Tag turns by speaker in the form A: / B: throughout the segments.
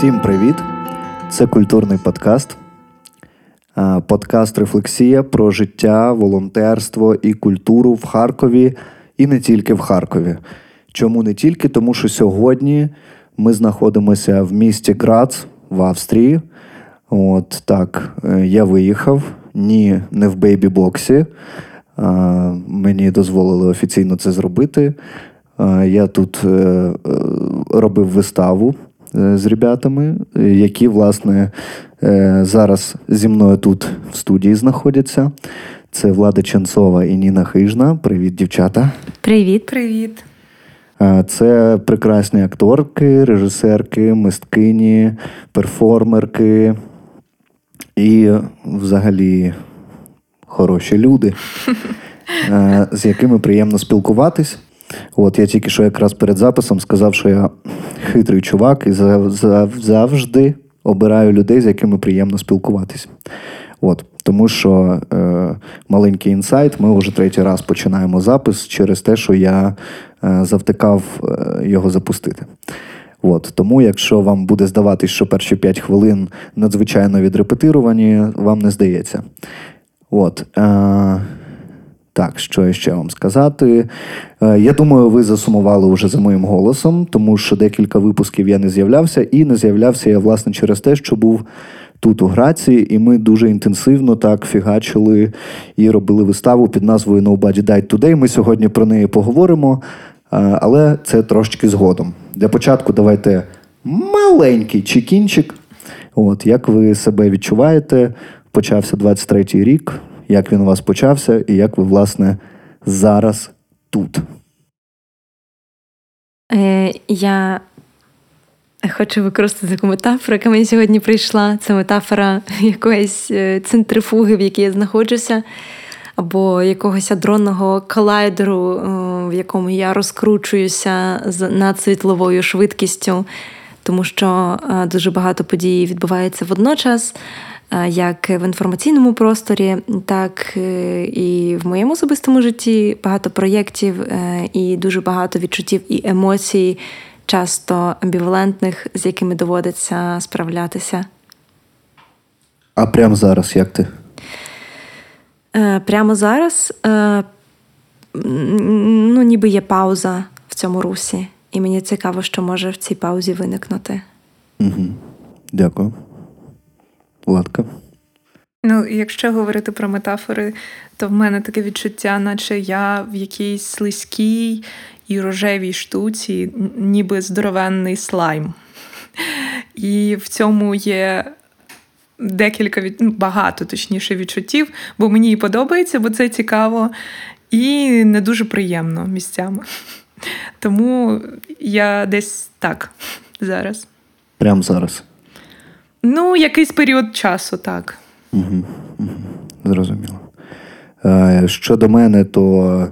A: Всім привіт! Це культурний подкаст. Подкаст Рефлексія про життя, волонтерство і культуру в Харкові і не тільки в Харкові. Чому не тільки? Тому що сьогодні ми знаходимося в місті Грац в Австрії. От так, е, я виїхав, ні, не в бейбі-боксі. Мені дозволили офіційно це зробити. Я тут е, робив виставу е, з ребятами, які, власне, зараз зі мною тут в студії знаходяться. Це Влада Ченцова і Ніна Хижна. Привіт, дівчата.
B: Привіт, привіт.
A: Це прекрасні акторки, режисерки, мисткині, перформерки і взагалі хороші люди, з якими приємно спілкуватись. От я тільки що якраз перед записом сказав, що я хитрий чувак і завжди обираю людей, з якими приємно спілкуватись. От, Тому що е, маленький інсайт, ми вже третій раз починаємо запис через те, що я е, завтикав е, його запустити. От, Тому, якщо вам буде здаватись, що перші 5 хвилин надзвичайно відрепетировані, вам не здається. От. Е, так, що ще вам сказати? Е, я думаю, ви засумували вже за моїм голосом, тому що декілька випусків я не з'являвся, і не з'являвся я, власне, через те, що був тут у Грації, і ми дуже інтенсивно так фігачили і робили виставу під назвою Nobody Died Today. Ми сьогодні про неї поговоримо, але це трошечки згодом. Для початку давайте маленький чекінчик. От, Як ви себе відчуваєте? Почався 23-й рік, як він у вас почався, і як ви, власне, зараз тут?
B: Е, Я Хочу використати таку метафору, яка мені сьогодні прийшла. Це метафора якоїсь е, центрифуги, в якій я знаходжуся, або якогось адронного колайдеру, е, в якому я розкручуюся над світловою швидкістю, тому що е, дуже багато подій відбувається водночас. Як в інформаційному просторі, так і в моєму особистому житті багато проєктів і дуже багато відчуттів і емоцій, часто амбівалентних, з якими доводиться справлятися.
A: А прямо зараз як ти?
B: Е, Прямо зараз е, ну, ніби є пауза в цьому русі, і мені цікаво, що може в цій паузі виникнути.
A: Угу. Дякую. Владка.
C: Ну, якщо говорити про метафори, то в мене таке відчуття, наче я в якійсь слизькій і рожевій штуці, ніби здоровенний слайм. І в цьому є декілька від... Ну, багато точніше відчуттів, бо мені і подобається, бо це цікаво, і не дуже приємно місцями. Тому я десь так зараз.
A: Прямо зараз.
C: Ну, якийсь період часу, так.
A: Угу. Зрозуміло. Е, щодо мене, то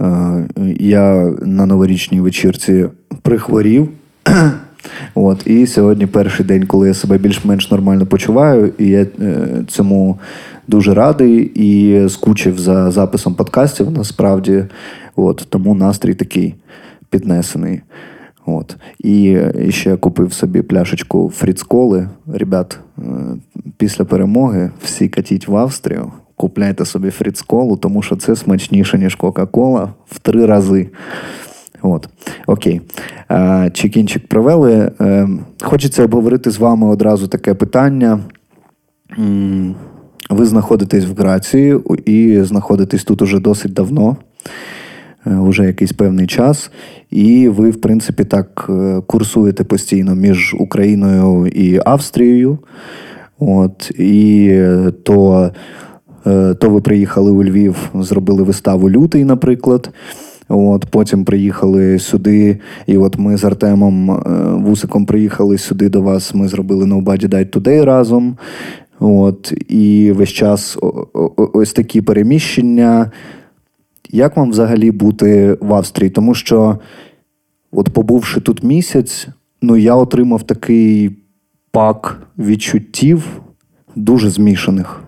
A: Е, я на новорічній вечірці прихворів. От, І сьогодні перший день, коли я себе більш-менш нормально почуваю, і я е, цьому дуже радий і скучив за записом подкастів насправді. От, Тому настрій такий піднесений. От. І ще купив собі пляшечку фріцколи. Ребят, е, після перемоги всі катіть в Австрію купляйте собі фріцколу, тому що це смачніше, ніж Кока-Кола в три рази. От, Окей. Чекінчик провели. Е, хочеться обговорити з вами одразу таке питання. Ви знаходитесь в Грації і знаходитесь тут уже досить давно, е, уже якийсь певний час. І ви, в принципі, так е, курсуєте постійно між Україною і Австрією. От, І то Е, то ви приїхали у Львів, зробили виставу Лютий, наприклад. От Потім приїхали сюди, і от ми з Артемом е, Вусиком приїхали сюди до вас. Ми зробили Nobody Died Today разом. От, І весь час ось такі переміщення. Як вам взагалі бути в Австрії? Тому що, от побувши тут місяць, ну я отримав такий пак відчуттів дуже змішаних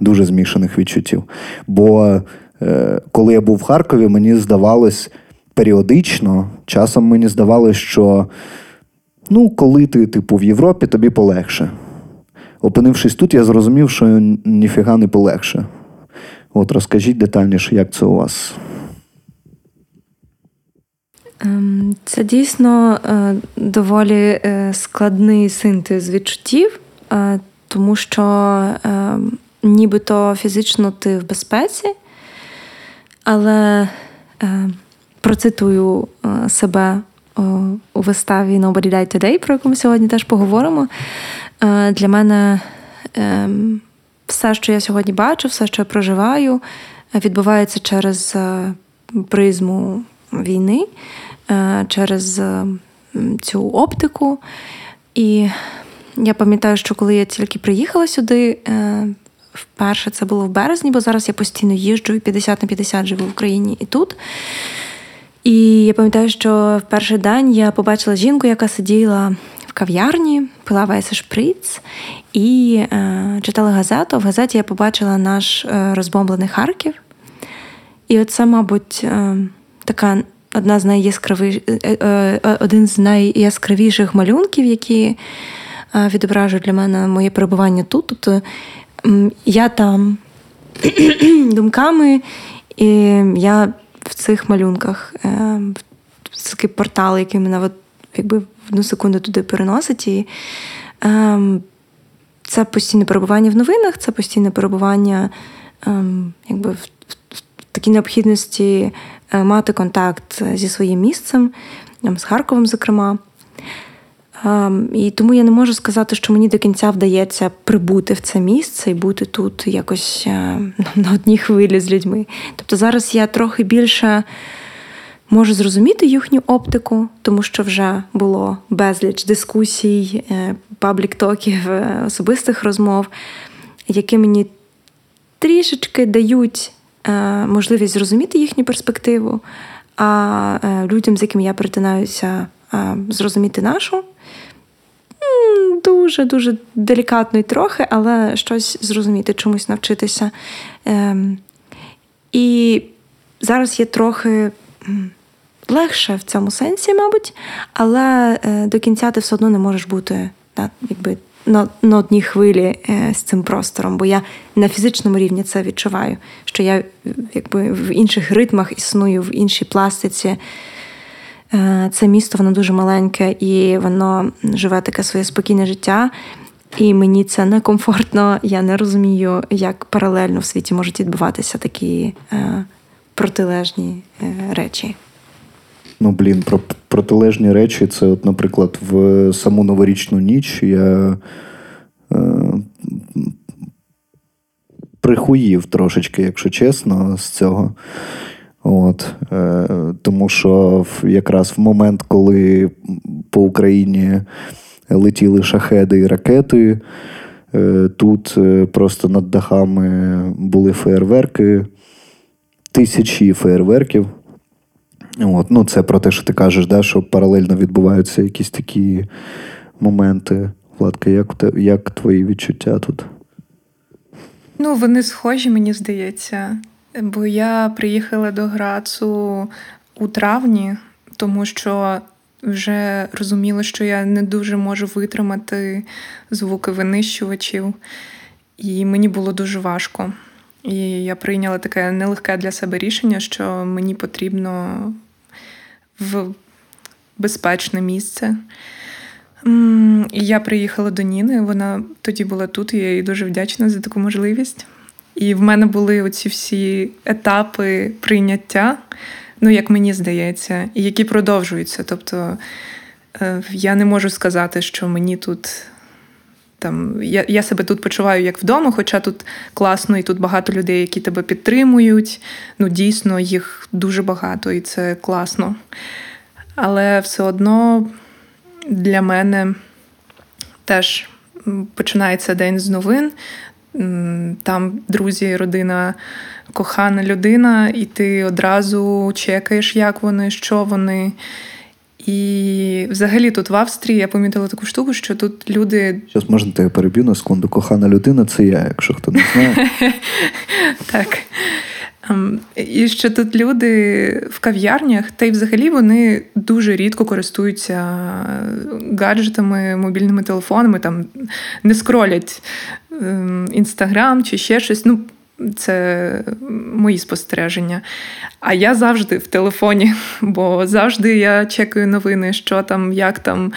A: дуже змішаних відчуттів. Бо е, коли я був в Харкові, мені здавалось періодично, часом мені здавалось, що Ну, коли ти, типу, в Європі, тобі полегше. Опинившись тут, я зрозумів, що ніфіга не полегше. От розкажіть детальніше, як це у вас.
B: Ем, це дійсно е, доволі е, складний синтез відчуттів, е, тому що нібито фізично ти в безпеці, але процитую себе у виставі Nobody Died Today, про яку ми сьогодні теж поговоримо. Для мене ем, все, що я сьогодні бачу, все, що я проживаю, відбувається через призму війни. Е, через е, цю оптику. І я пам'ятаю, що коли я тільки приїхала сюди, е, вперше це було в березні, бо зараз я постійно їжджу і 50 на 50 живу в Україні і тут. І я пам'ятаю, що в перший день я побачила жінку, яка сиділа в кав'ярні, пила весь шприц і е, читала газету. В газеті я побачила наш е, розбомблений Харків. І оце, мабуть, е, така одна з найяскравіш... Е, е, е, один з найяскравіших малюнків, які відображують для мене моє перебування тут. Тобто я там думками, і я в цих малюнках це такий портал, який мене от, якби в одну секунду туди переносить. І ем, це постійне перебування в новинах, це постійне перебування ем, якби в, в такій необхідності Е, мати контакт зі своїм місцем, з Харковом, зокрема. Ем, і тому я не можу сказати, що мені до кінця вдається прибути в це місце і бути тут якось е, на одній хвилі з людьми. Тобто зараз я трохи більше можу зрозуміти їхню оптику, тому що вже було безліч дискусій, е, паблік-токів, особистих розмов, які мені трішечки дають Е, можливість зрозуміти їхню перспективу, а е, людям, з якими я перетинаюся, е, зрозуміти нашу. Дуже-дуже делікатно і трохи, але щось зрозуміти, чомусь навчитися. Ем, і зараз є трохи легше в цьому сенсі, мабуть, але до кінця ти все одно не можеш бути так, якби на на одній хвилі е, з цим простором, бо я на фізичному рівні це відчуваю, що я якби в інших ритмах існую, в іншій пластиці. Е, це місто, воно дуже маленьке і воно живе таке своє спокійне життя. І мені це некомфортно. Я не розумію, як паралельно в світі можуть відбуватися такі е, протилежні е, речі.
A: Ну, блін, про протилежні речі. Це, от, наприклад, в саму новорічну ніч я е, прихуїв трошечки, якщо чесно, з цього. От, е, Тому що якраз в момент, коли по Україні летіли шахеди і ракети, е, тут е, просто над дахами були феєрверки, тисячі феєрверків. От, ну, Це про те, що ти кажеш, да, що паралельно відбуваються якісь такі моменти. Владка, як як твої відчуття тут?
C: Ну, вони схожі, мені здається. Бо я приїхала до Грацу у травні, тому що вже розуміла, що я не дуже можу витримати звуки винищувачів, і мені було дуже важко. І я прийняла таке нелегке для себе рішення, що мені потрібно в безпечне місце. Я приїхала до Ніни, вона тоді була тут, і я їй дуже вдячна за таку можливість. І в мене були оці всі етапи прийняття, ну, як мені здається, які продовжуються. Тобто е, я не можу сказати, що мені тут там я я себе тут почуваю як вдома, хоча тут класно, і тут багато людей, які тебе підтримують. Ну, дійсно, їх дуже багато, і це класно. Але все одно для мене теж починається день з новин. Там друзі, родина, кохана людина, і ти одразу чекаєш, як вони, що вони. І взагалі тут в Австрії я помітила таку штуку, що тут люди.
A: Зараз можна тебе переб'ю на секунду. Кохана людина це я, якщо хто не знає.
C: Так. Ем, і ще тут люди в кав'ярнях, та й взагалі вони дуже рідко користуються гаджетами, мобільними телефонами, там не скролять інстаграм ем, чи ще щось. Ну, це мої спостереження. А я завжди в телефоні, бо завжди я чекаю новини, що там, як там,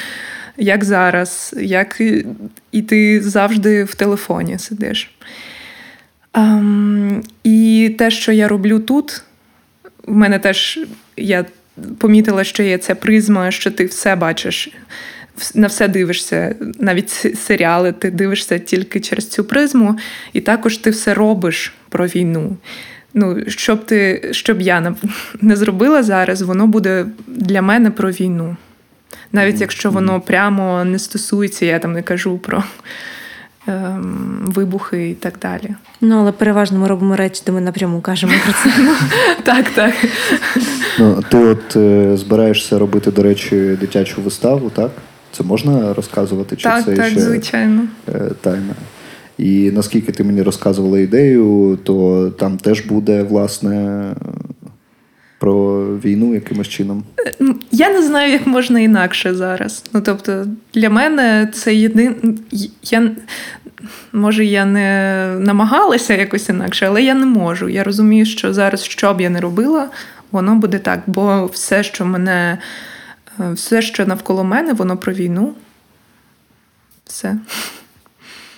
C: як зараз, як і ти завжди в телефоні сидиш. Um, і те, що я роблю тут, в мене теж я помітила, що є ця призма, що ти все бачиш, на все дивишся, навіть серіали, ти дивишся тільки через цю призму, і також ти все робиш про війну. Ну, Щоб ти, щоб я не зробила зараз, воно буде для мене про війну. Навіть якщо воно прямо не стосується, я там не кажу про ем, вибухи і так далі.
B: Ну, але переважно ми робимо речі, де ми напряму кажемо про це.
C: Так, так.
A: Ну, Ти от е, збираєшся робити, до речі, дитячу виставу, так? Це можна розказувати? Чи
C: так,
A: це
C: так,
A: ще
C: звичайно.
A: Е, тайна? І наскільки ти мені розказувала ідею, то там теж буде, власне, про війну якимось чином?
C: Ну, я не знаю, як можна інакше зараз. Ну, тобто, для мене це єдине. Я... Може, я не намагалася якось інакше, але я не можу. Я розумію, що зараз, що б я не робила, воно буде так. Бо все, що мене, е, все, що навколо мене, воно про війну. Все.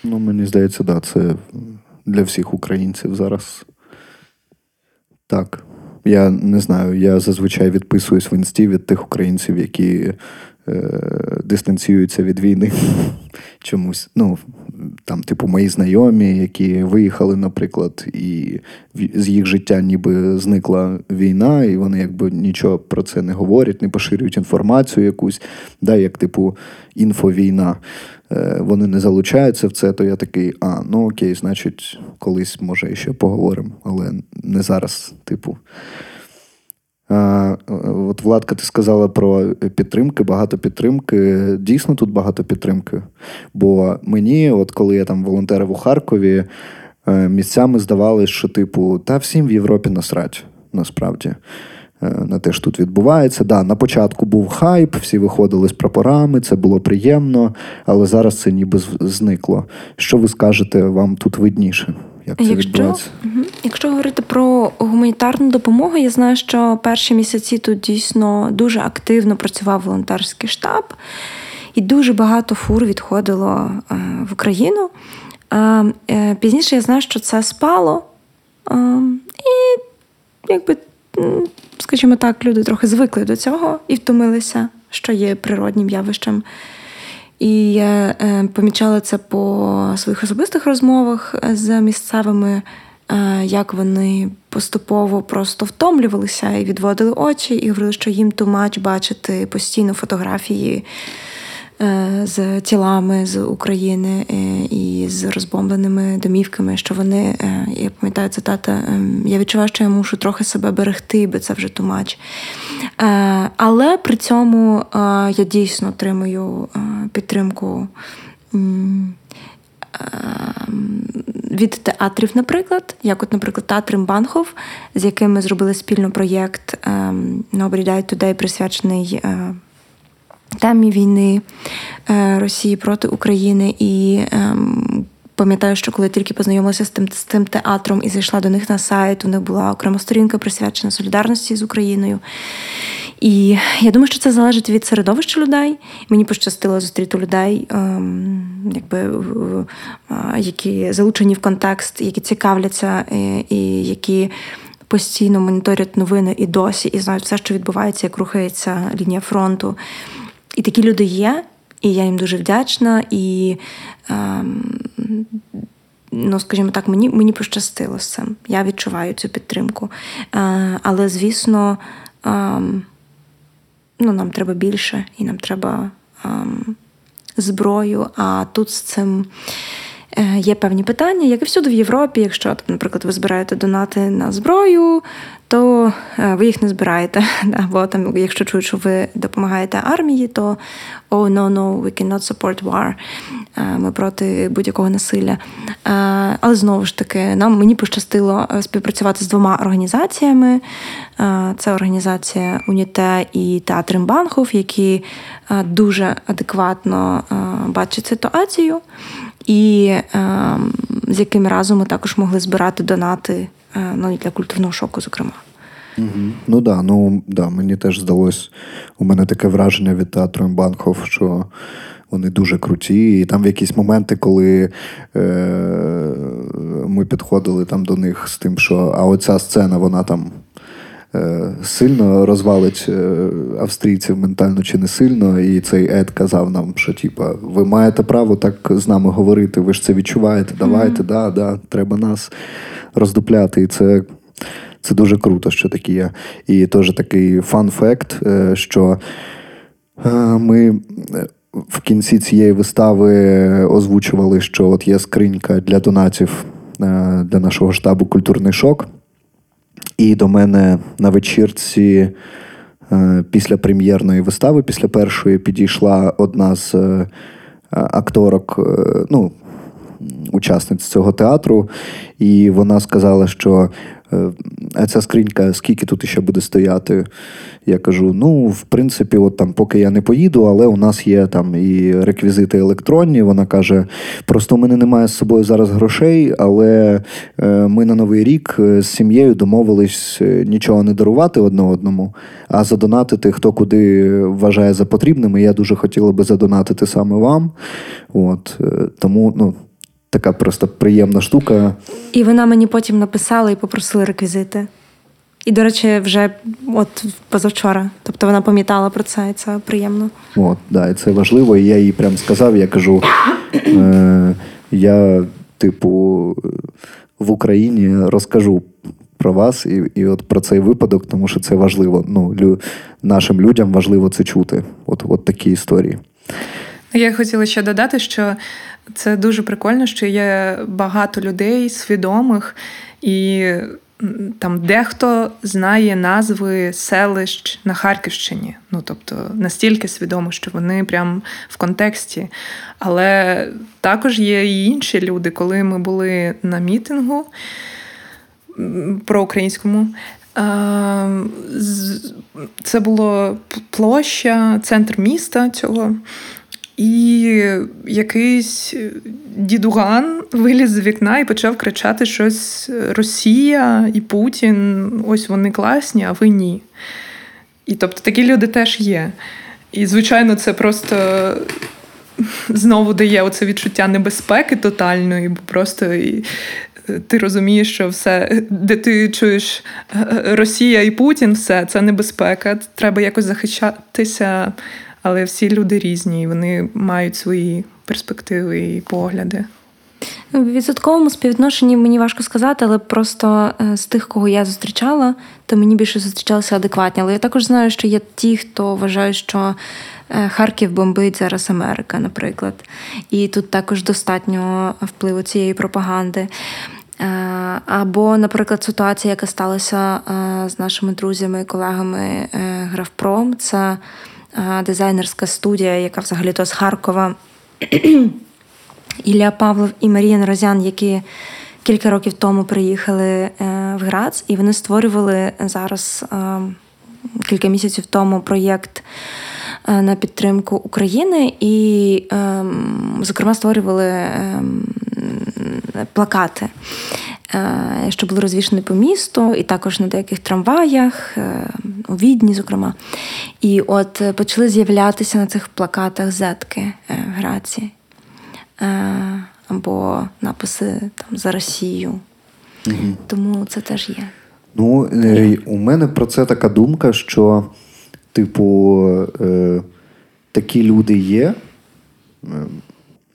A: Ну, мені здається, да, це для всіх українців зараз. Так. Я не знаю, я зазвичай відписуюсь в інсті від тих українців, які е, дистанціюються від війни чомусь. Ну, там, типу, мої знайомі, які виїхали, наприклад, і з їх життя ніби зникла війна, і вони якби нічого про це не говорять, не поширюють інформацію якусь, да, як, типу, інфовійна. Е, вони не залучаються в це, то я такий, а, ну окей, значить, колись, може, ще поговоримо, але не зараз, типу. От Владка, ти сказала про підтримки, багато підтримки. Дійсно, тут багато підтримки. Бо мені, от коли я там волонтерив у Харкові, е, місцями здавалось, що, типу, та всім в Європі насрать, насправді. Е, на те, що тут відбувається. Да, На початку був хайп, всі виходили з прапорами, це було приємно, але зараз це ніби зникло. Що ви скажете, вам тут видніше? Як це
B: якщо,
A: відбувається?
B: Якщо говорити про гуманітарну допомогу, я знаю, що перші місяці тут дійсно дуже активно працював волонтерський штаб, і дуже багато фур відходило е, в Україну. Е, пізніше я знаю, що це спало. І якби скажімо так, люди трохи звикли до цього і втомилися, що є природнім явищем. І я е, помічала це по своїх особистих розмовах з місцевими, е, як вони поступово просто втомлювалися і відводили очі, і говорили, що їм тумач бачити постійно фотографії Е, з тілами з України е, і з розбомбленими домівками, що вони, е, я пам'ятаю цитата, я відчуваю, що я мушу трохи себе берегти, бо це вже тумач. Але при цьому я дійсно отримую підтримку. Від театрів, наприклад, як, от, наприклад, театр Банхов, з яким ми зробили спільно проєкт Nobody Died Today, присвячений темі війни е, Росії проти України і. Пам'ятаю, що коли тільки познайомилася з тим з тим театром і зайшла до них на сайт, у них була окрема сторінка присвячена солідарності з Україною. І я думаю, що це залежить від середовища людей. Мені пощастило зустріти людей, ем, якби, які залучені в контекст, які цікавляться, і, і які постійно моніторять новини і досі, і знають все, що відбувається, як рухається лінія фронту. І такі люди є, і я їм дуже вдячна. І, ем, ну, скажімо так, мені мені пощастило з цим. Я відчуваю цю підтримку. Е, але, звісно, ем, ну, нам треба більше, і нам треба ем, зброю. А тут з цим. Е, є певні питання, як і всюди в Європі. Якщо, наприклад, ви збираєте донати на зброю, то е, ви їх не збираєте. Або там, якщо чують, що ви допомагаєте армії, то oh, no, no, we cannot support war. ми проти будь-якого насилля. Але знову ж таки, нам мені пощастило співпрацювати з двома організаціями. Це організація Уніте і театр Імбанхов, які дуже адекватно бачать ситуацію, і з якими разом ми також могли збирати донати ну, для культурного шоку, зокрема.
A: Угу. Ну да, ну да, мені теж здалось. У мене таке враження від театру Банхов, що вони дуже круті. І там в якісь моменти, коли е, ми підходили там до них з тим, що а оця сцена, вона там. Е, сильно розвалить е, австрійців ментально чи не сильно, і цей Ед казав нам, що типа, ви маєте право так з нами говорити, ви ж це відчуваєте, давайте, mm-hmm. да, да, треба нас роздупляти. І це це дуже круто, що такі є. І теж такий фан-факт, е, що е, ми в кінці цієї вистави озвучували, що от є скринька для донатів для нашого штабу Культурний шок. І до мене на вечірці після прем'єрної вистави, після першої, підійшла одна з акторок, ну, учасниць цього театру, і вона сказала, що Е, а ця скринька, скільки тут ще буде стояти? Я кажу: ну, в принципі, от там, поки я не поїду, але у нас є там і реквізити електронні. Вона каже: просто у мене немає з собою зараз грошей, але е, ми на Новий рік е, з сім'єю домовились нічого не дарувати одне одному, а задонатити хто куди вважає за потрібним. І я дуже хотіла би задонатити саме вам. От, Тому, ну така просто приємна штука.
B: І вона мені потім написала і попросила реквізити. І, до речі, вже от позавчора. Тобто вона пам'ятала про це, і це приємно.
A: От, да, і це важливо. І я їй прям сказав: я кажу: е, я, типу, в Україні розкажу про вас і і от про цей випадок, тому що це важливо. Ну, лю, Нашим людям важливо це чути. От, От такі історії.
C: Я хотіла ще додати, що це дуже прикольно, що є багато людей свідомих, і там дехто знає назви селищ на Харківщині. Ну тобто настільки свідомо, що вони прям в контексті. Але також є і інші люди, коли ми були на мітингу про українському. Це було площа, центр міста цього. І якийсь дідуган виліз з вікна і почав кричати щось Росія і Путін, ось вони класні, а ви ні. І тобто такі люди теж є. І, звичайно, це просто знову дає оце відчуття небезпеки тотальної, бо просто і, ти розумієш, що все, де ти чуєш Росія і Путін, все це небезпека. Треба якось захищатися але всі люди різні, і вони мають свої перспективи і погляди.
B: В відсотковому співвідношенні мені важко сказати, але просто е, з тих, кого я зустрічала, то мені більше зустрічалися адекватні. Але я також знаю, що є ті, хто вважає, що е, Харків бомбить зараз Америка, наприклад. І тут також достатньо впливу цієї пропаганди. Е, або, наприклад, ситуація, яка сталася з нашими друзями і колегами Графпром, це дизайнерська студія, яка взагалі-то з Харкова. Ілля Павлов і Марія Нарозян, які кілька років тому приїхали е, в Грац, і вони створювали зараз е, кілька місяців тому проєкт е, на підтримку України і, зокрема, створювали плакати. Що були розвішені по місту, і також на деяких трамваях, у Відні, зокрема. І от почали з'являтися на цих плакатах зетки в е, Граці або написи там за Росію. Угу. Тому це теж є.
A: Ну, у мене про це така думка, що, типу, такі люди є.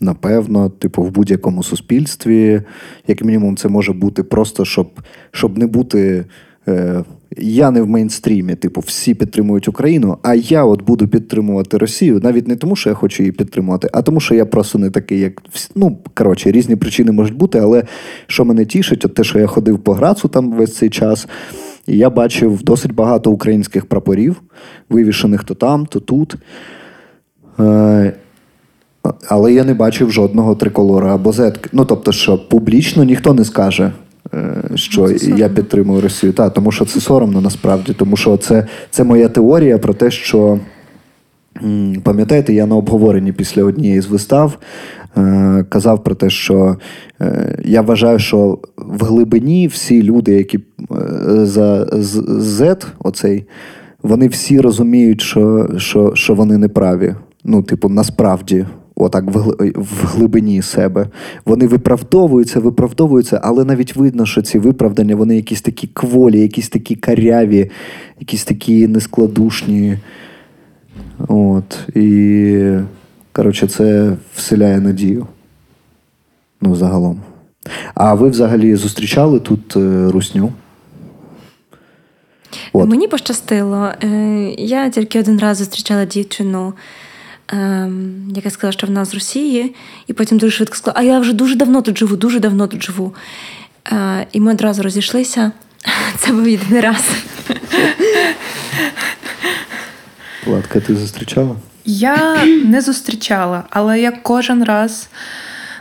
A: Напевно, типу, в будь-якому суспільстві, як мінімум, це може бути просто, щоб щоб не бути. Е, Я не в мейнстрімі, типу, всі підтримують Україну, а я от буду підтримувати Росію, навіть не тому, що я хочу її підтримувати, а тому, що я просто не такий, як. Ну, коротше, різні причини можуть бути, але що мене тішить, от те, що я ходив по Грацу там весь цей час, і я бачив досить багато українських прапорів, вивішених то там, то тут. Е, Але я не бачив жодного триколора або зетки. Ну тобто, що публічно ніхто не скаже, що
C: Ну,
A: я підтримую Росію. Та, тому що це соромно насправді, тому що це, це моя теорія про те, що. Пам'ятаєте, я на обговоренні після однієї з вистав е, казав про те, що е, я вважаю, що в глибині всі люди, які е, за Z, оцей, вони всі розуміють, що що, що вони неправі. Ну, типу, насправді, отак, в, глибині себе. Вони виправдовуються, виправдовуються, але навіть видно, що ці виправдання вони якісь такі кволі, якісь такі каряві, якісь такі нескладушні. От. І, коротше, це вселяє надію. Ну, загалом. А ви взагалі зустрічали тут е, русню?
B: От. Мені пощастило. Е, я тільки один раз зустрічала дівчину, яка сказала, що вона з Росії, і потім дуже швидко сказала, а я вже дуже давно тут живу, дуже давно тут живу. Е, і ми одразу розійшлися. Це був єдиний раз.
A: Владка, ти зустрічала?
C: Я не зустрічала, але я кожен раз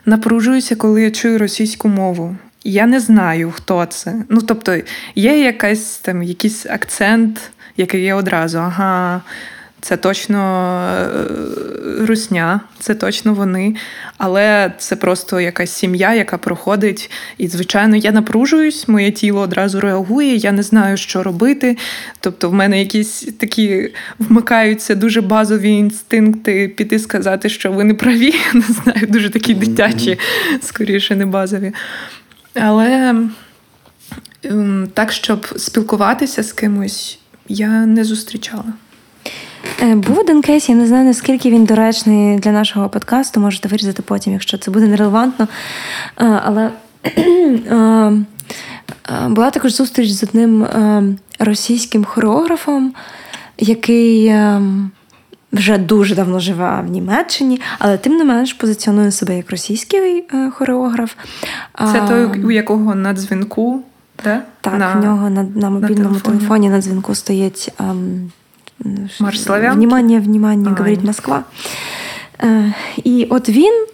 C: напружуюся, коли я чую російську мову. Я не знаю, хто це. Ну, тобто, є якась там якийсь акцент, який є одразу. Ага, це точно е, русня, це точно вони. Але це просто якась сім'я, яка проходить. І, звичайно, я напружуюсь, моє тіло одразу реагує, я не знаю, що робити. Тобто, в мене якісь такі вмикаються дуже базові інстинкти піти сказати, що ви не праві. Не знаю, дуже такі дитячі, скоріше, не базові. Але ем, так, щоб спілкуватися з кимось, я не зустрічала.
B: Е, був один кейс, я не знаю, наскільки він доречний для нашого подкасту, можете вирізати потім, якщо це буде нерелевантно. Е, але е, була також зустріч з одним російським хореографом, який вже дуже давно живе в Німеччині, але тим не менш позиціонує себе як російський хореограф.
C: Це той, у якого на дзвінку.
B: Так, на, в нього на на мобільному на телефоні на дзвінку стоїть. Ем,
C: Марш славянки?
B: Внимание, внимание, а, говорить Москва. І от він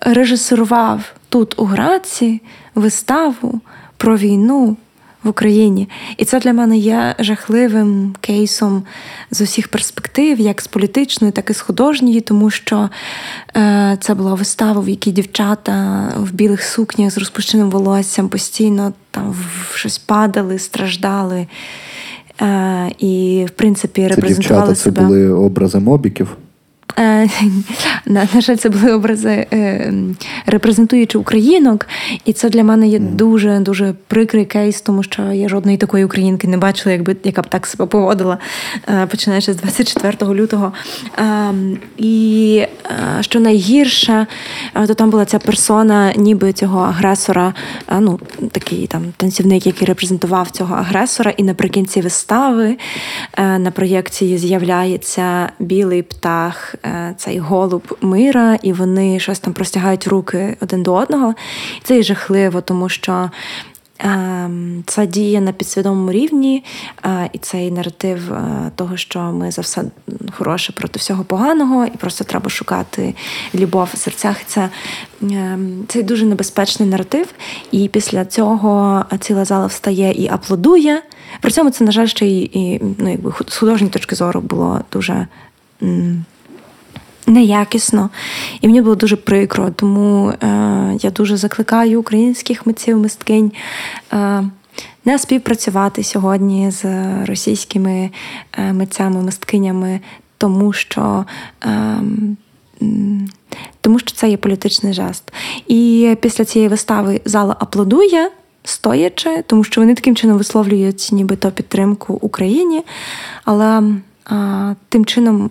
B: режисерував тут у Граці виставу про війну в Україні. І це для мене є жахливим кейсом з усіх перспектив, як з політичної, так і з художньої, тому що е, це була вистава, в якій дівчата в білих сукнях з розпущеним волоссям постійно там щось падали, страждали. Е, і, в принципі, репрезентували
A: це дівчата,
B: себе.
A: Це були образи мобіків.
B: Е, на, на жаль, це були образи е, репрезентуючи українок, і це для мене є дуже дуже прикрий кейс, тому що я жодної такої українки не бачила, якби яка б так себе поводила, е, починаючи з 24 лютого. І що найгірше, то там була ця персона, ніби цього агресора, ну такий там танцівник, який репрезентував цього агресора, і наприкінці вистави на проєкції з'являється білий птах. Е, цей голуб мира, і вони щось там простягають руки один до одного. І це і жахливо, тому що. Ем, це діє на підсвідомому рівні, е, і цей наратив е, того, що ми за все хороше проти всього поганого, і просто треба шукати любов в серцях. Це ем, це дуже небезпечний наратив. І після цього ціла зала встає і аплодує. При цьому це, на жаль, ще і ну, якби з художньої точки зору було дуже неякісно. І мені було дуже прикро. Тому е, я дуже закликаю українських митців, мисткинь е, не співпрацювати сьогодні з російськими е, митцями, мисткинями, тому що. Е, тому що це є політичний жест. І після цієї вистави зала аплодує, стоячи, тому що вони таким чином висловлюють нібито підтримку Україні. Але тим чином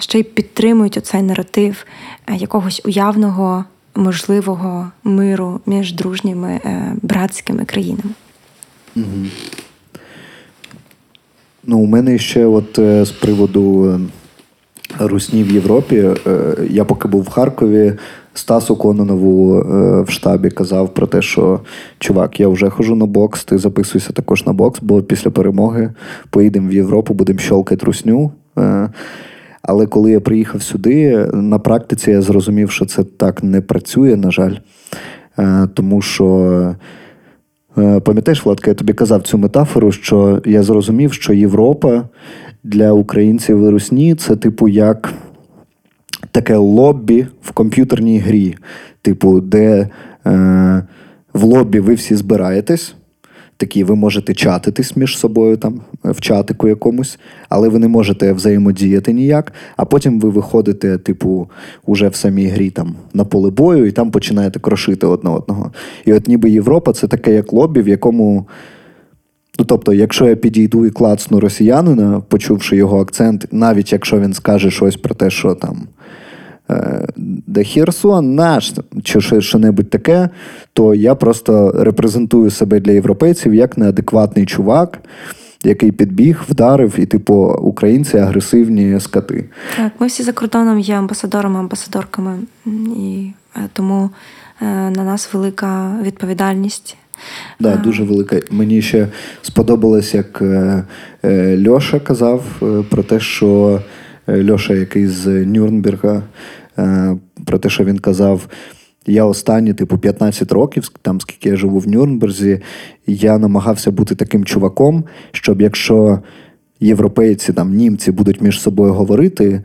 B: ще й підтримують оцей наратив е, якогось уявного, можливого миру між дружніми е, братськими країнами.
A: Угу. Ну, У мене ще от е, з приводу русні в Європі. Я поки був в Харкові, Стасу Кононову е, в штабі казав про те, що чувак, я вже хожу на бокс, ти записуйся також на бокс, бо після перемоги поїдемо в Європу, будемо щолкати русню. Е, Але коли я приїхав сюди, на практиці я зрозумів, що це так не працює, на жаль. Е, тому що, пам'ятаєш, Владка, я тобі казав цю метафору, що я зрозумів, що Європа для українців і русні це, типу, як таке лоббі в комп'ютерній грі, типу, де е, в лоббі ви всі збираєтесь. Такі, ви можете чатитись між собою там в чатику якомусь, але ви не можете взаємодіяти ніяк. А потім ви виходите, типу, уже в самій грі там на поле бою, і там починаєте крошити одне одного. І от ніби Європа це таке як лобі, в якому. Ну, тобто, якщо я підійду і клацну росіянина, почувши його акцент, навіть якщо він скаже щось про те, що там де Херсон наш, чи що-небудь таке, то я просто репрезентую себе для європейців як неадекватний чувак, який підбіг, вдарив, і, типу, українці агресивні скати.
B: Так, ми всі за кордоном є амбасадорами, амбасадорками, і е, тому е, на нас велика відповідальність.
A: Да, е. дуже велика. Мені ще сподобалось, як Льоша казав про те, що Льоша, який з Нюрнберга, Е, про те, що він казав. Я останні, типу, 15 років, там скільки я живу в Нюрнберзі, я намагався бути таким чуваком, щоб якщо європейці, там німці будуть між собою говорити,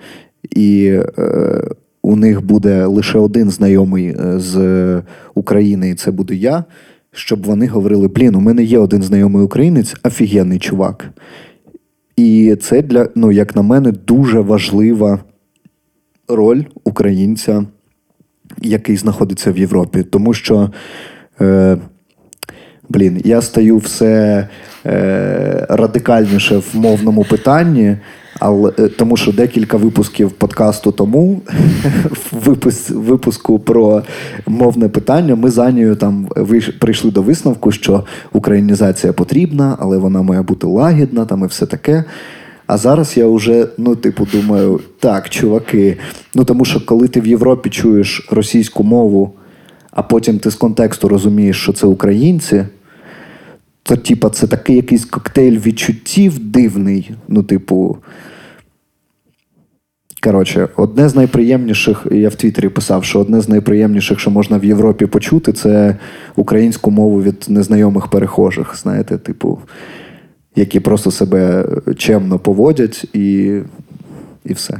A: і е, у них буде лише один знайомий е, з України, і це буду я. Щоб вони говорили: блін, у мене є один знайомий українець, офігенний чувак. І це для, ну, як на мене, дуже важлива роль українця, який знаходиться в Європі. Тому що, е, блін, я стаю все е, радикальніше в мовному питанні. Але е, тому що декілька випусків подкасту тому випуск, випуску про мовне питання ми за нею там прийшли до висновку, що українізація потрібна, але вона має бути лагідна, там і все таке. А зараз я вже, ну, типу, думаю, так, чуваки. Ну тому що коли ти в Європі чуєш російську мову, а потім ти з контексту розумієш, що це українці, то, типу, це такий якийсь коктейль відчуттів дивний. Ну, типу. Коротше, одне з найприємніших, я в Твіттері писав, що одне з найприємніших, що можна в Європі почути, це українську мову від незнайомих перехожих. Знаєте, типу які просто себе чемно поводять і і все.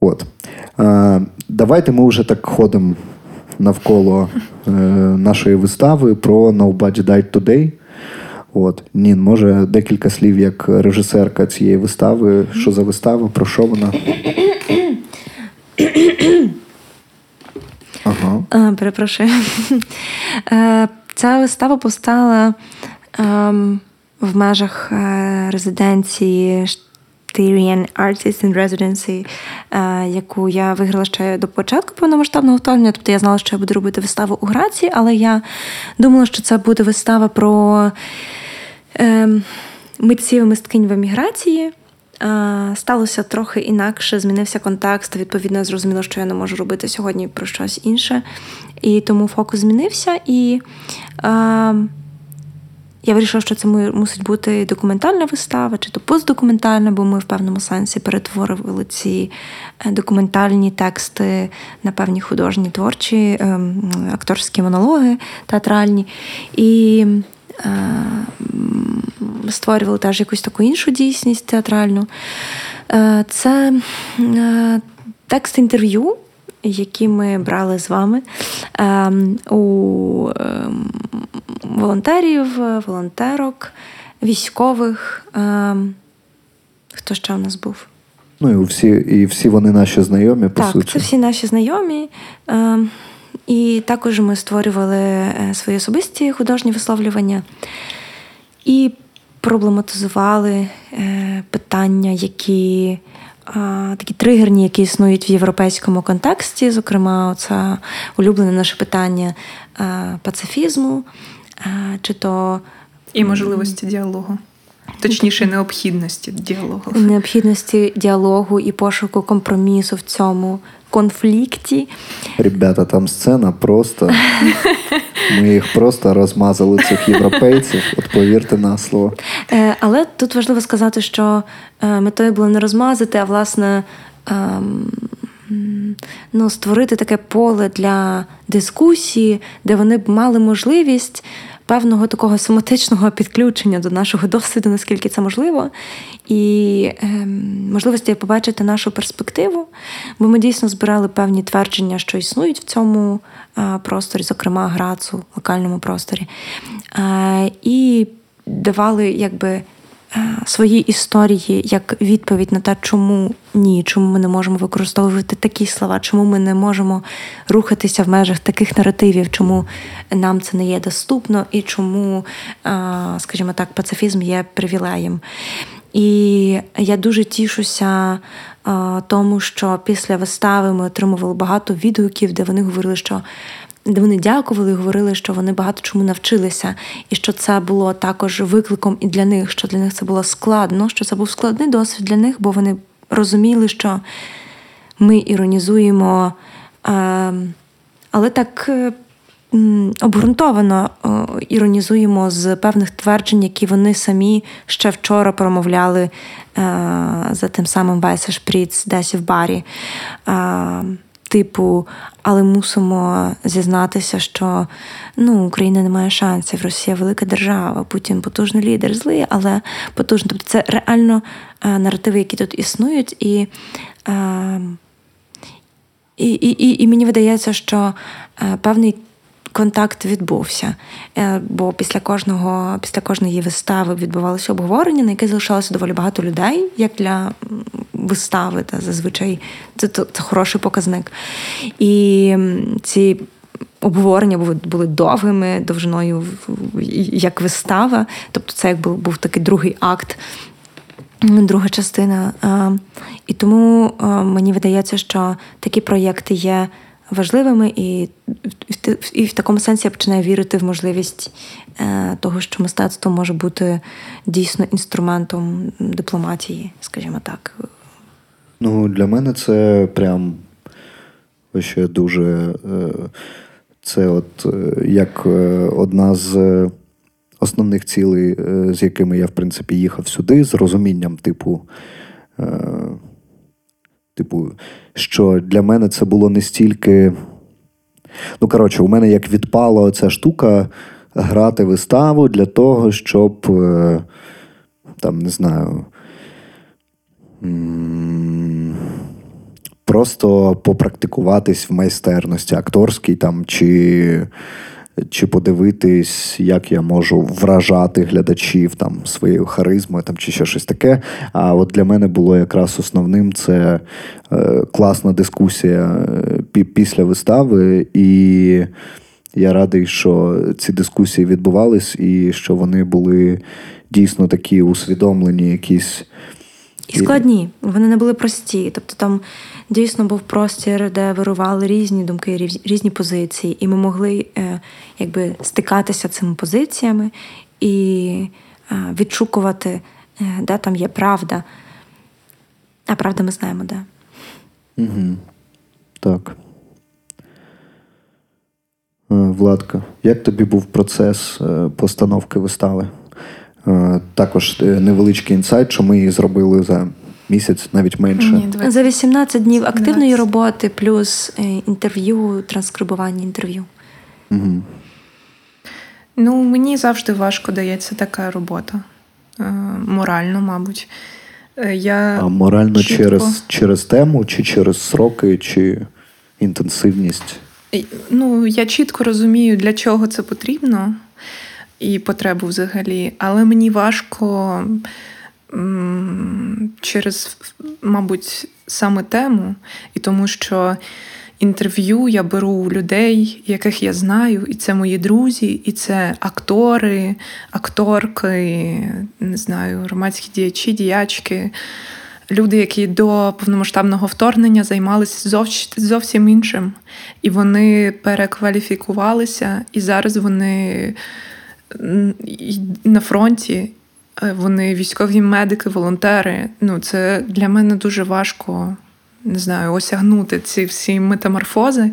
A: От. А, Давайте ми вже так ходимо навколо е, нашої вистави про Nobody Died Today. От. Нін, може, декілька слів як режисерка цієї вистави. Що за вистава? Про що вона?
B: Ага. А, Перепрошую. Е, ця вистава повстала ем, в межах е, резиденції Tyrian Artist in Residency, е, яку я виграла ще до початку повномасштабного вторгнення. Тобто я знала, що я буду робити виставу у Грації, але я думала, що це буде вистава про е, митців мисткинь в еміграції. Е, сталося трохи інакше, змінився контекст. Відповідно, я зрозуміла, що я не можу робити сьогодні про щось інше. І тому фокус змінився. І е, я вирішила, що це мусить бути документальна вистава, чи то постдокументальна, бо ми в певному сенсі перетворювали ці е, документальні тексти на певні художні творчі, ем, акторські монологи театральні. І е, створювали теж якусь таку іншу дійсність театральну. Е, це текст інтерв'ю. Які ми брали з вами ем, у ем, волонтерів, волонтерок, військових. Ем, хто ще у нас був?
A: Ну і всі і всі вони наші знайомі, по
B: так,
A: суті.
B: Це всі наші знайомі. І також ми створювали е, свої особисті художні висловлювання і проблематизували е, питання, які такі тригерні, які існують в європейському контексті. Зокрема, це улюблене наше питання пацифізму, чи то
C: і можливості діалогу. точніше необхідності діалогу.
B: Необхідності діалогу і пошуку компромісу в цьому конфлікті.
A: Ребята, там сцена просто. Ми їх просто розмазали цих європейців, от повірте на слово.
B: Е, але тут важливо сказати, що е, метою було не розмазати, а власне. Ем, ну, Створити таке поле для дискусії, де вони б мали можливість певного такого соматичного підключення до нашого досвіду, наскільки це можливо, і ем, можливості побачити нашу перспективу, бо ми дійсно збирали певні твердження, що існують в цьому е, просторі, зокрема грацу, локальному просторі, е, і давали якби. Е, свої історії як відповідь на те, чому ні, чому ми не можемо використовувати такі слова, чому ми не можемо рухатися в межах таких наративів, чому нам це не є доступно і чому, е, скажімо так, пацифізм є привілеєм. І я дуже тішуся е, тому, що після вистави ми отримували багато відгуків, де вони говорили, що де вони дякували і говорили, що вони багато чому навчилися, і що це було також викликом і для них, що для них це було складно, що це був складний досвід для них, бо вони розуміли, що ми іронізуємо, ем, але так е, обґрунтовано іронізуємо з певних тверджень, які вони самі ще вчора промовляли е, за тим самим Вайса Шпріц десь в барі. Типу, але мусимо зізнатися, що ну, Україна не має шансів, Росія велика держава, Путін потужний лідер, злий, але потужний. Тобто це реально е, наративи, які тут існують, і. Е, і, і, і мені видається, що е, певний контакт відбувся. Е, бо після кожного, після кожної вистави відбувалося обговорення, на яке залишалося доволі багато людей, як для вистави. Та зазвичай це, це, це хороший показник. І ці. Обговорення були були довгими, довжиною як вистава. Тобто це як був, був такий другий акт, друга частина. І тому мені видається, що такі проєкти є важливими, і і в такому сенсі я починаю вірити в можливість е, того, що мистецтво може бути дійсно інструментом дипломатії, скажімо так.
A: Ну, для мене це прям ще дуже. Е, це от е, як одна з основних цілей, з якими я, в принципі, їхав сюди, з розумінням, типу, типу, що для мене це було не стільки. Ну, коротше, у мене як відпала ця штука грати виставу для того, щоб е, там, не знаю. Просто попрактикуватись в майстерності акторській там, чи чи подивитись, як я можу вражати глядачів там своєю харизмою там, чи ще щось таке. А от для мене було якраз основним це е, класна дискусія е, після вистави, і я радий, що ці дискусії відбувались, і що вони були дійсно такі усвідомлені, якісь.
B: І складні, вони не були прості. Тобто там дійсно був простір, де вирували різні думки, різні позиції, і ми могли е, якби стикатися цими позиціями і е, відшукувати, е, де там є правда. А правда, ми знаємо, де.
A: Угу. Так. Владка, як тобі був процес постановки вистави? Також невеличкий інсайт, що ми її зробили за місяць, навіть менше. Ні,
B: За 18 днів активної 20. роботи, плюс е, інтерв'ю, транскрибування інтерв'ю.
A: Угу.
C: Ну, мені завжди важко дається така робота. Е, морально, мабуть. Е, я
A: А морально чітко... через через тему, чи через сроки, чи інтенсивність?
C: Ну, я чітко розумію, для чого це потрібно і потребу взагалі, але мені важко через, мабуть, саме тему, і тому що інтерв'ю я беру у людей, яких я знаю, і це мої друзі, і це актори, акторки, не знаю, громадські діячі, діячки. Люди, які до повномасштабного вторгнення займалися зовсім іншим, і вони перекваліфікувалися, і зараз вони на фронті Е, вони військові медики, волонтери. Ну, це для мене дуже важко. Не знаю, осягнути ці всі метаморфози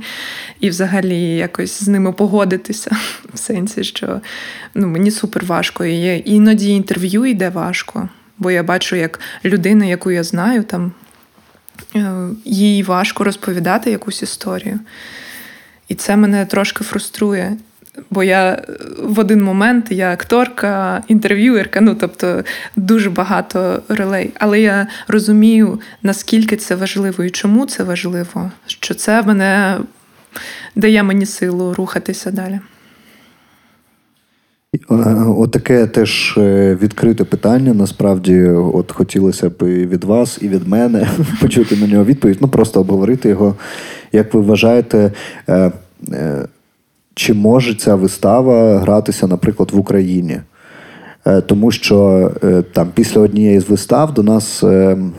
C: і взагалі якось з ними погодитися. В сенсі, що ну, мені супер важко. І іноді інтерв'ю йде важко, бо я бачу, як людина, яку я знаю, там е, їй важко розповідати якусь історію. І це мене трошки фруструє. Бо я в один момент я акторка, інтерв'юерка, ну тобто дуже багато релей. Але я розумію, наскільки це важливо і чому це важливо, що це мене дає мені силу рухатися далі.
A: Е, отаке теж е, відкрите питання. Насправді, от хотілося б і від вас, і від мене почути на нього відповідь. Ну просто обговорити його. Як ви вважаєте? Чи може ця вистава гратися, наприклад, в Україні? Е, тому що е, там після однієї з вистав до нас ем,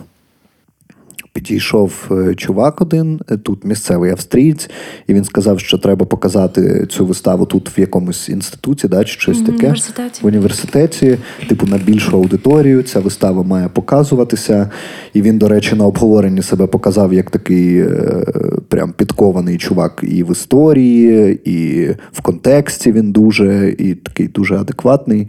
A: Підійшов е, чувак один, е, тут місцевий австрієць, і він сказав, що треба показати цю виставу тут в якомусь інституті, да, чи щось таке
B: університеті.
A: в університеті, типу на більшу аудиторію. Ця вистава має показуватися. І він, до речі, на обговоренні себе показав як такий е, прям підкований чувак і в історії, і в контексті він дуже, і такий дуже адекватний.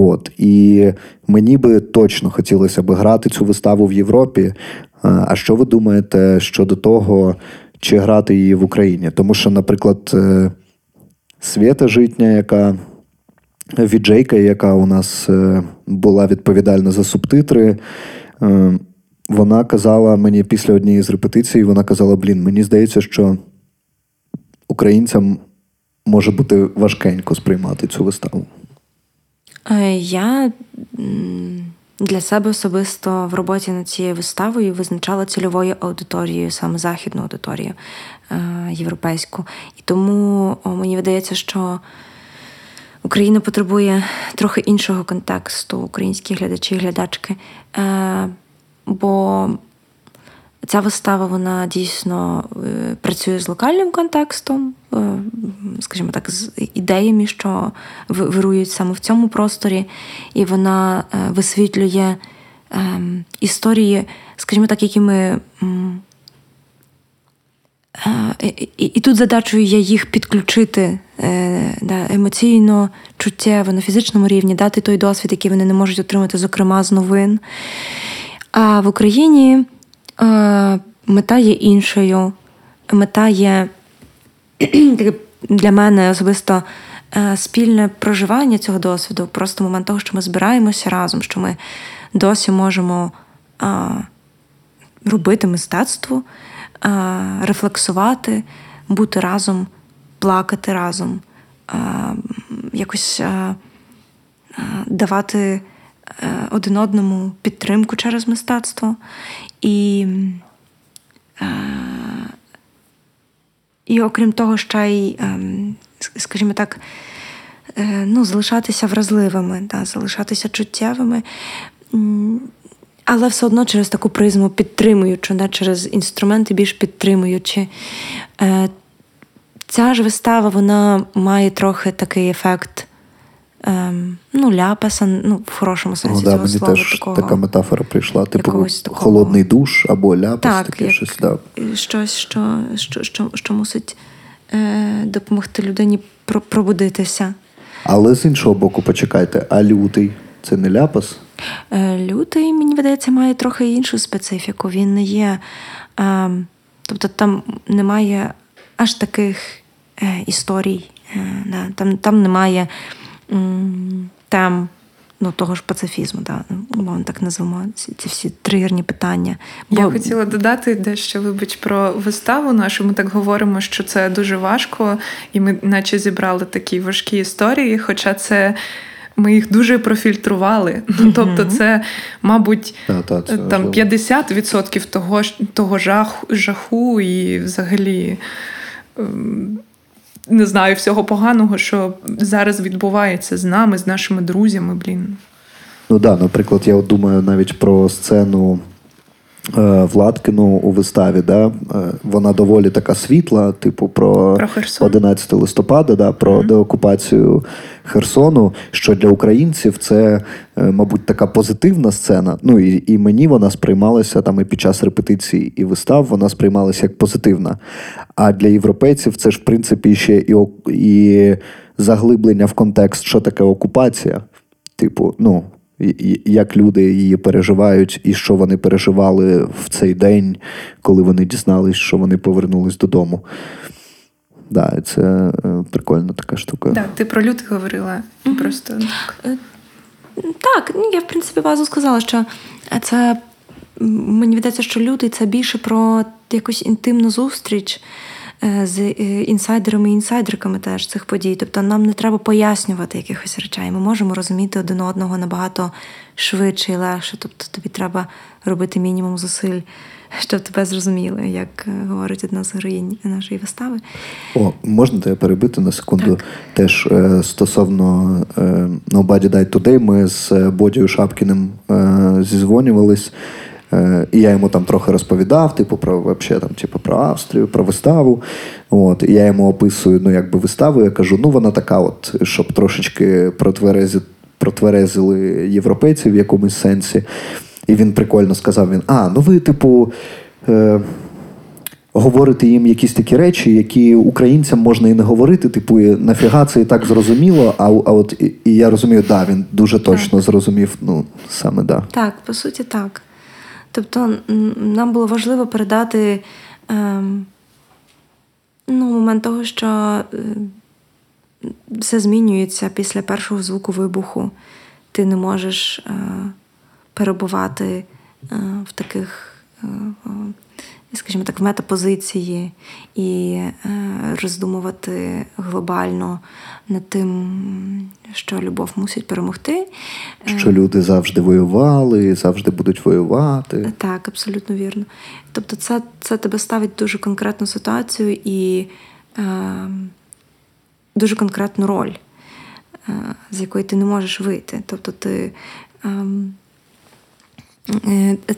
A: От і мені би точно хотілося б грати цю виставу в Європі. А що ви думаєте щодо того, чи грати її в Україні? Тому що, наприклад, е, Свята Житня, яка віджейка, яка у нас е, була відповідальна за субтитри, е, вона казала мені після однієї з репетицій, вона казала: Блін, мені здається, що українцям може бути важкенько сприймати цю виставу.
B: Я для себе особисто в роботі над цією виставою визначала цільовою аудиторією, саме західну аудиторію е, європейську. І тому мені видається, що Україна потребує трохи іншого контексту, українські глядачі і глядачки. Е, бо Ця вистава вона дійсно е, працює з локальним контекстом, е, скажімо так, з ідеями, що вирують саме в цьому просторі, і вона е, висвітлює ем, історії, скажімо так, які ми. І тут задачою є їх підключити емоційно, чуттєво, на фізичному рівні, дати той досвід, який вони не можуть отримати, зокрема, з новин. А в Україні мета є іншою. Мета є для мене особисто е, спільне проживання цього досвіду, просто момент того, що ми збираємося разом, що ми досі можемо робити мистецтво, рефлексувати, бути разом, плакати разом, якось давати. Е, один одному підтримку через мистецтво і, е, і окрім того, ще й, ем, скажімо так, е, ну, залишатися вразливими, да, залишатися чуттєвими. Але все одно через таку призму підтримуючи, да, через інструменти більш підтримуючи. Ця ж вистава вона має трохи такий ефект ем, ну, ляпаса, ну, в хорошому сенсі
A: ну,
B: да,
A: цього слова. теж
B: такого,
A: така метафора прийшла. Типу
B: такого,
A: холодний душ або ляпас,
B: так,
A: таке
B: як,
A: щось. Да.
B: Щось, що що, що, що мусить е, допомогти людині пробудитися.
A: Але з іншого боку, почекайте, а лютий це не ляпас?
B: Е, лютий, мені видається, має трохи іншу специфіку. Він не є. Е, тобто там немає аж таких е, історій. Е, да, Там там немає тем ну, того ж пацифізму, да, умовно так назвемо ці, ці всі тригерні питання.
C: Бо... Я хотіла додати дещо, вибач, про виставу нашу. Ми так говоримо, що це дуже важко, і ми, наче, зібрали такі важкі історії, хоча це. Ми їх дуже профільтрували. Mm-hmm. Тобто, це, мабуть,
A: та, та, це
C: там 50% того того жаху, жаху і взагалі ем, не знаю всього поганого, що зараз відбувається з нами, з нашими друзями. Блін.
A: Ну так, да, наприклад, я от думаю навіть про сцену. Е, Владкину у виставі, да, е, вона доволі така світла, типу про, про 11 листопада, да, про mm-hmm. деокупацію Херсону, що для українців це, е, мабуть, така позитивна сцена. Ну і і мені вона сприймалася там і під час репетицій і вистав, вона сприймалася як позитивна. А для європейців це ж в принципі ще і, і заглиблення в контекст, що таке окупація. Типу, ну. Як люди її переживають, і що вони переживали в цей день, коли вони дізнались, що вони повернулись додому. Да, це е, прикольна така штука.
C: Да, ти про лютий говорила. Mm-hmm. Просто так. Е,
B: так, ну, я в принципі базу сказала, що це мені видається, що лютий це більше про якусь інтимну зустріч. Е, з інсайдерами і інсайдерками теж цих подій. Тобто нам не треба пояснювати якихось речей. Ми можемо розуміти один одного набагато швидше і легше. Тобто тобі треба робити мінімум зусиль, щоб тебе зрозуміли, як е, говорить одна з героїнь нашої вистави.
A: О, можна тебе перебити на секунду? Так. Теж е, стосовно Nobody Died Today, ми з Бодією Шапкіним зізвонювались. Е, і я йому там трохи розповідав, типу, про вообще, там, типу, про Австрію, про виставу. От, І я йому описую ну, якби виставу, я кажу, ну вона така, от, щоб трошечки протверези, протверезили європейців в якомусь сенсі. І він прикольно сказав: він: А, ну ви, типу. Е- Говорити їм якісь такі речі, які українцям можна і не говорити, типу, нафіга це і так зрозуміло. А а от і, і я розумію, да, він дуже точно так. зрозумів. Ну саме да.
B: Так, по суті, так. Тобто нам було важливо передати ем, ну, момент того, що е, все змінюється після першого звуку вибуху. Ти не можеш е, перебувати е, в таких. Е, скажімо так, в метапозиції і е, роздумувати глобально над тим, що любов мусить перемогти.
A: Що люди завжди воювали, завжди будуть воювати.
B: Так, абсолютно вірно. Тобто, це це тебе ставить дуже конкретну ситуацію і е, дуже конкретну роль, е, з якої ти не можеш вийти. Тобто ти. Е, Е,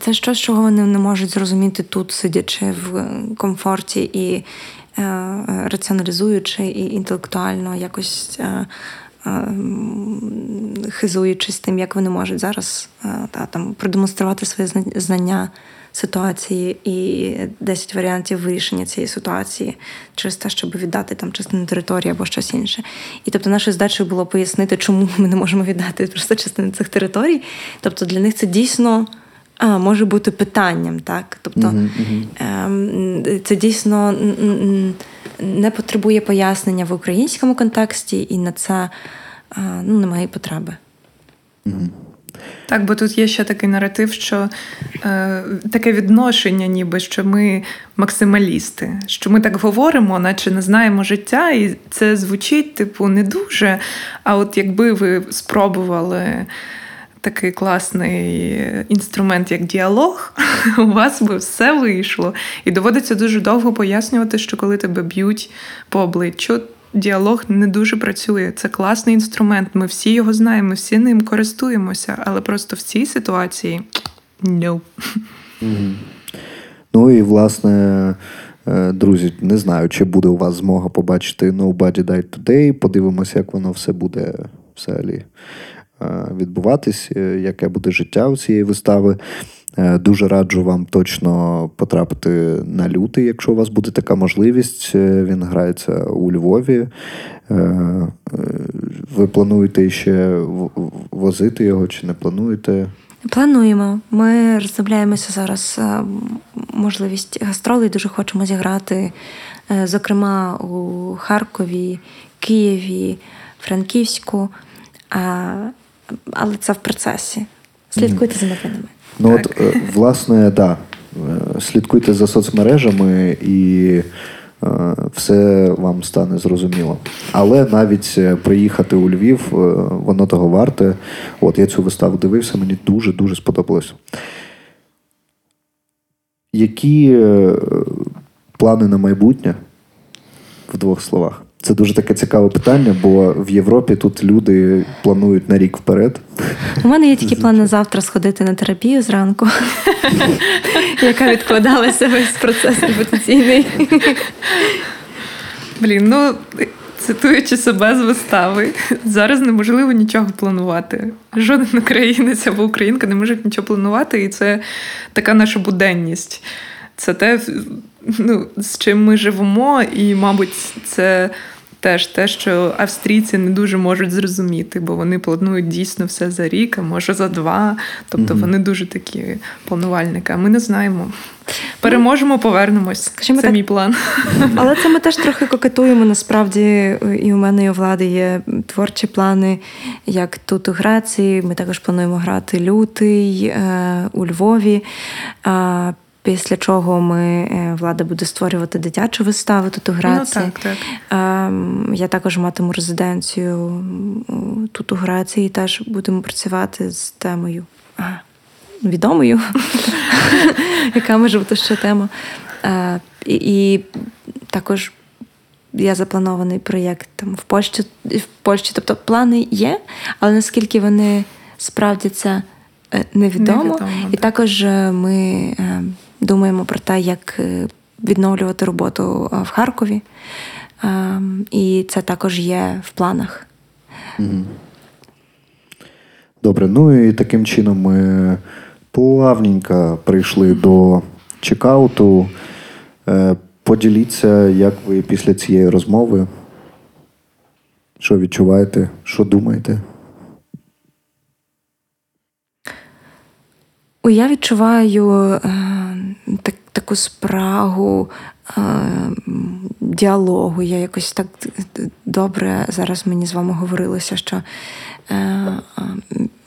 B: це щось, чого вони не можуть зрозуміти тут, сидячи в комфорті і е, раціоналізуючи і інтелектуально якось е, хизуючись тим, як вони можуть зараз та, там, продемонструвати своє знання ситуації і 10 варіантів вирішення цієї ситуації через те, щоб віддати там частину території або щось інше. І тобто нашою задачею було пояснити, чому ми не можемо віддати просто частину цих територій. Тобто для них це дійсно може бути питанням, так? Тобто uh-huh, це дійсно не потребує пояснення в українському контексті, і на це ну, немає потреби.
C: uh Так, бо тут є ще такий наратив, що е, таке відношення, ніби що ми максималісти, що ми так говоримо, наче не знаємо життя, і це звучить, типу, не дуже. А от якби ви спробували такий класний інструмент, як діалог, у вас би все вийшло. І доводиться дуже довго пояснювати, що коли тебе б'ють по обличчю, діалог не дуже працює. Це класний інструмент. Ми всі його знаємо, всі ним користуємося, але просто в цій ситуації no.
A: Ну і власне. Е, друзі, не знаю, чи буде у вас змога побачити Nobody Died Today. Подивимося, як воно все буде взагалі відбуватись, е, яке буде життя у цієї вистави. Е, дуже раджу вам точно потрапити на лютий, якщо у вас буде така можливість. Він грається у Львові. Ви плануєте ще возити його чи не плануєте?
B: Плануємо. Ми роздивляємося зараз можливість гастролей. Дуже хочемо зіграти, зокрема у Харкові, Києві, Франківську але це в процесі. Слідкуйте за новинами.
A: Ну от, е, власне, так. Да. Слідкуйте за соцмережами і е, все вам стане зрозуміло. Але навіть е, приїхати у Львів, воно того варте. От я цю виставу дивився, мені дуже-дуже сподобалось. Які плани на майбутнє в двох словах? Це дуже таке цікаве питання, бо в Європі тут люди планують на рік вперед.
B: У мене є такі плани завтра сходити на терапію зранку, яка відкладалася весь процес репетиційний.
C: Блін, ну цитуючи себе з вистави, зараз неможливо нічого планувати. Жоден українець або українка не може нічого планувати, і це така наша буденність. Це те, ну, з чим ми живемо, і, мабуть, це теж те, що австрійці не дуже можуть зрозуміти, бо вони планують дійсно все за рік, а може за два. Тобто mm-hmm. вони дуже такі планувальники. А ми не знаємо. Переможемо, повернемось. Скажімо це так, мій план.
B: Але це ми теж трохи кокетуємо. Насправді, і у мене, і у влади є творчі плани, як тут у Греції. Ми також плануємо грати лютий е, у Львові. Після чого ми е, влада буде створювати дитячу виставу тут у Грації.
C: Ну, так, так.
B: Ем, я також матиму резиденцію тут у Грації. Теж будемо працювати з темою відомою, яка може бути ще тема. Е, і також я запланований проєкт там в Польщі, в Польщі. Тобто плани є, але наскільки вони справдяться е, невідомо. невідомо і також ми думаємо про те, як е, відновлювати роботу в Харкові. І це також є в планах.
A: Добре, ну і таким чином ми плавненько прийшли до чекауту. Е, поділіться, як ви після цієї розмови. Що відчуваєте, що думаєте?
B: Я відчуваю е, так, таку спрагу е, діалогу. Я якось так добре зараз мені з вами говорилося, що е,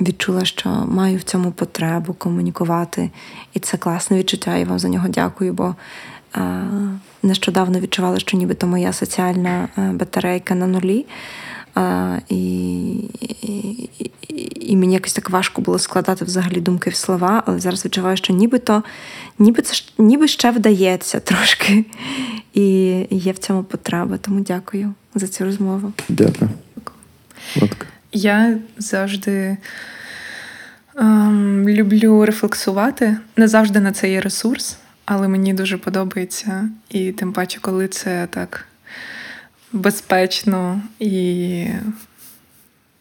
B: відчула, що маю в цьому потребу комунікувати. І це класне відчуття. І вам за нього дякую, бо е, нещодавно відчувала, що нібито моя соціальна е, батарейка на нулі. А, і, і, і мені якось так важко було складати взагалі думки в слова, але зараз відчуваю, що нібито ніби це ніби ще вдається трошки. І є в цьому потреба. Тому дякую за цю розмову.
A: Дякую.
C: Я завжди ем, люблю рефлексувати. Не завжди на це є ресурс, але мені дуже подобається. І тим паче, коли це так безпечно і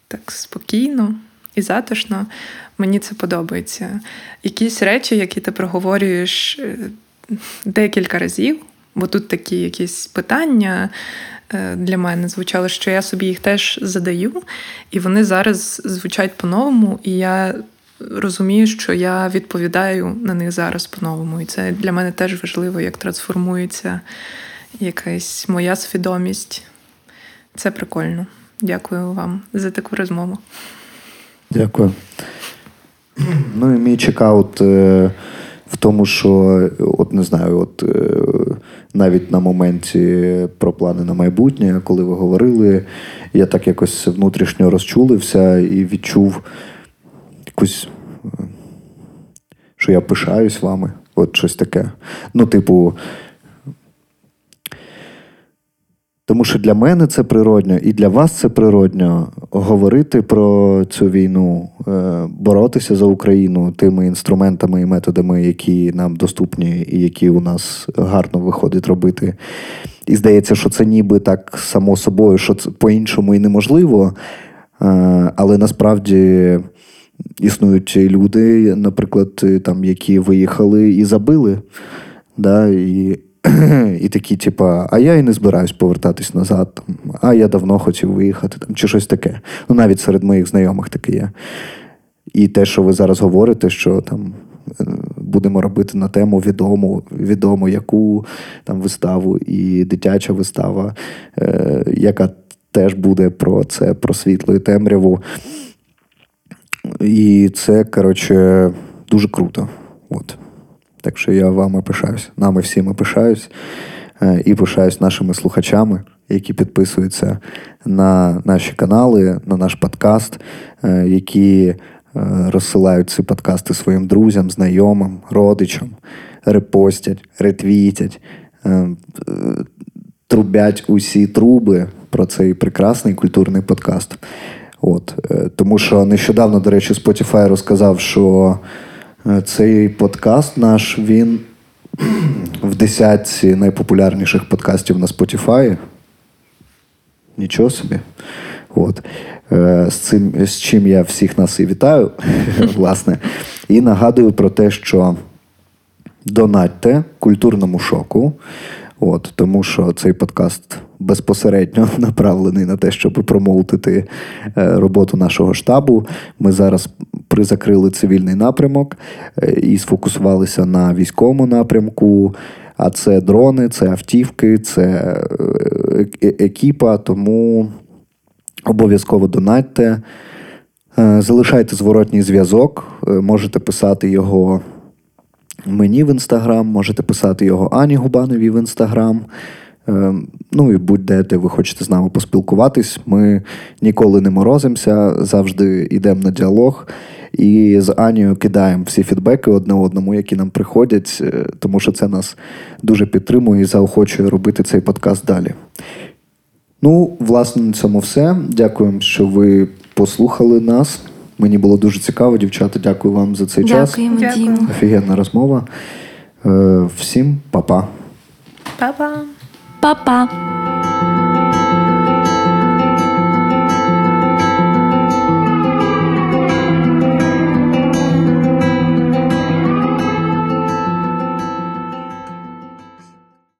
C: так спокійно і затишно. Мені це подобається. Якісь речі, які ти проговорюєш е, декілька разів, бо тут такі якісь питання е, для мене звучали, що я собі їх теж задаю, і вони зараз звучать по-новому, і я розумію, що я відповідаю на них зараз по-новому. І це для мене теж важливо, як трансформується якась моя свідомість. Це прикольно. Дякую вам за таку розмову.
A: Дякую. Ну і мій чекаут е, в тому, що от не знаю, от е, навіть на моменті про плани на майбутнє, коли ви говорили, я так якось внутрішньо розчулився і відчув якусь, що я пишаюсь вами. От щось таке. Ну, типу, Тому що для мене це природньо, і для вас це природньо говорити про цю війну, е, боротися за Україну тими інструментами і методами, які нам доступні, і які у нас гарно виходить робити. І здається, що це ніби так само собою, що це по-іншому і неможливо. Е, але насправді існують люди, наприклад, там, які виїхали і забили. Да, і і такі, типа, а я і не збираюсь повертатись назад, там, а я давно хотів виїхати, там, чи щось таке. Ну, навіть серед моїх знайомих таке є. І те, що ви зараз говорите, що там е, будемо робити на тему відому, відому яку там виставу, і дитяча вистава, е, яка теж буде про це, про світло і темряву. І це, коротше, дуже круто. От. Так що я вами пишаюсь, нами всіми пишаюсь е, і пишаюсь нашими слухачами, які підписуються на наші канали, на наш подкаст, е, які е, розсилають ці подкасти своїм друзям, знайомим, родичам, репостять, ретвітять, трубять усі труби про цей прекрасний культурний подкаст. От. Тому що нещодавно, до речі, Spotify розказав, що. Е, цей подкаст наш він в десятці найпопулярніших подкастів на Spotify. нічого собі. От. Е, З, цим, з чим я всіх нас і вітаю, власне. І нагадую про те, що донатьте культурному шоку. От, тому що цей подкаст безпосередньо направлений на те, щоб промоутити е, роботу нашого штабу. Ми зараз призакрили цивільний напрямок е, і сфокусувалися на військовому напрямку. А це дрони, це автівки, це е, екіпа. Тому обов'язково донатьте. Залишайте зворотній зв'язок, можете писати його мені в інстаграм, можете писати його Ані Губановій в інстаграм. Е, Ну і будь-де де ви хочете з нами поспілкуватись. Ми ніколи не морозимося, завжди йдемо на діалог. І з Анією кидаємо всі фідбеки одне одному, які нам приходять, е, тому що це нас дуже підтримує і заохочує робити цей подкаст далі. Ну, власне, на цьому все. Дякуємо, що ви послухали нас. Мені було дуже цікаво, дівчата. Дякую вам за цей час.
B: Дякуємо,
C: Дякую.
A: Офігенна розмова. Е, Всім па-па.
C: Па-па!
B: Па-па!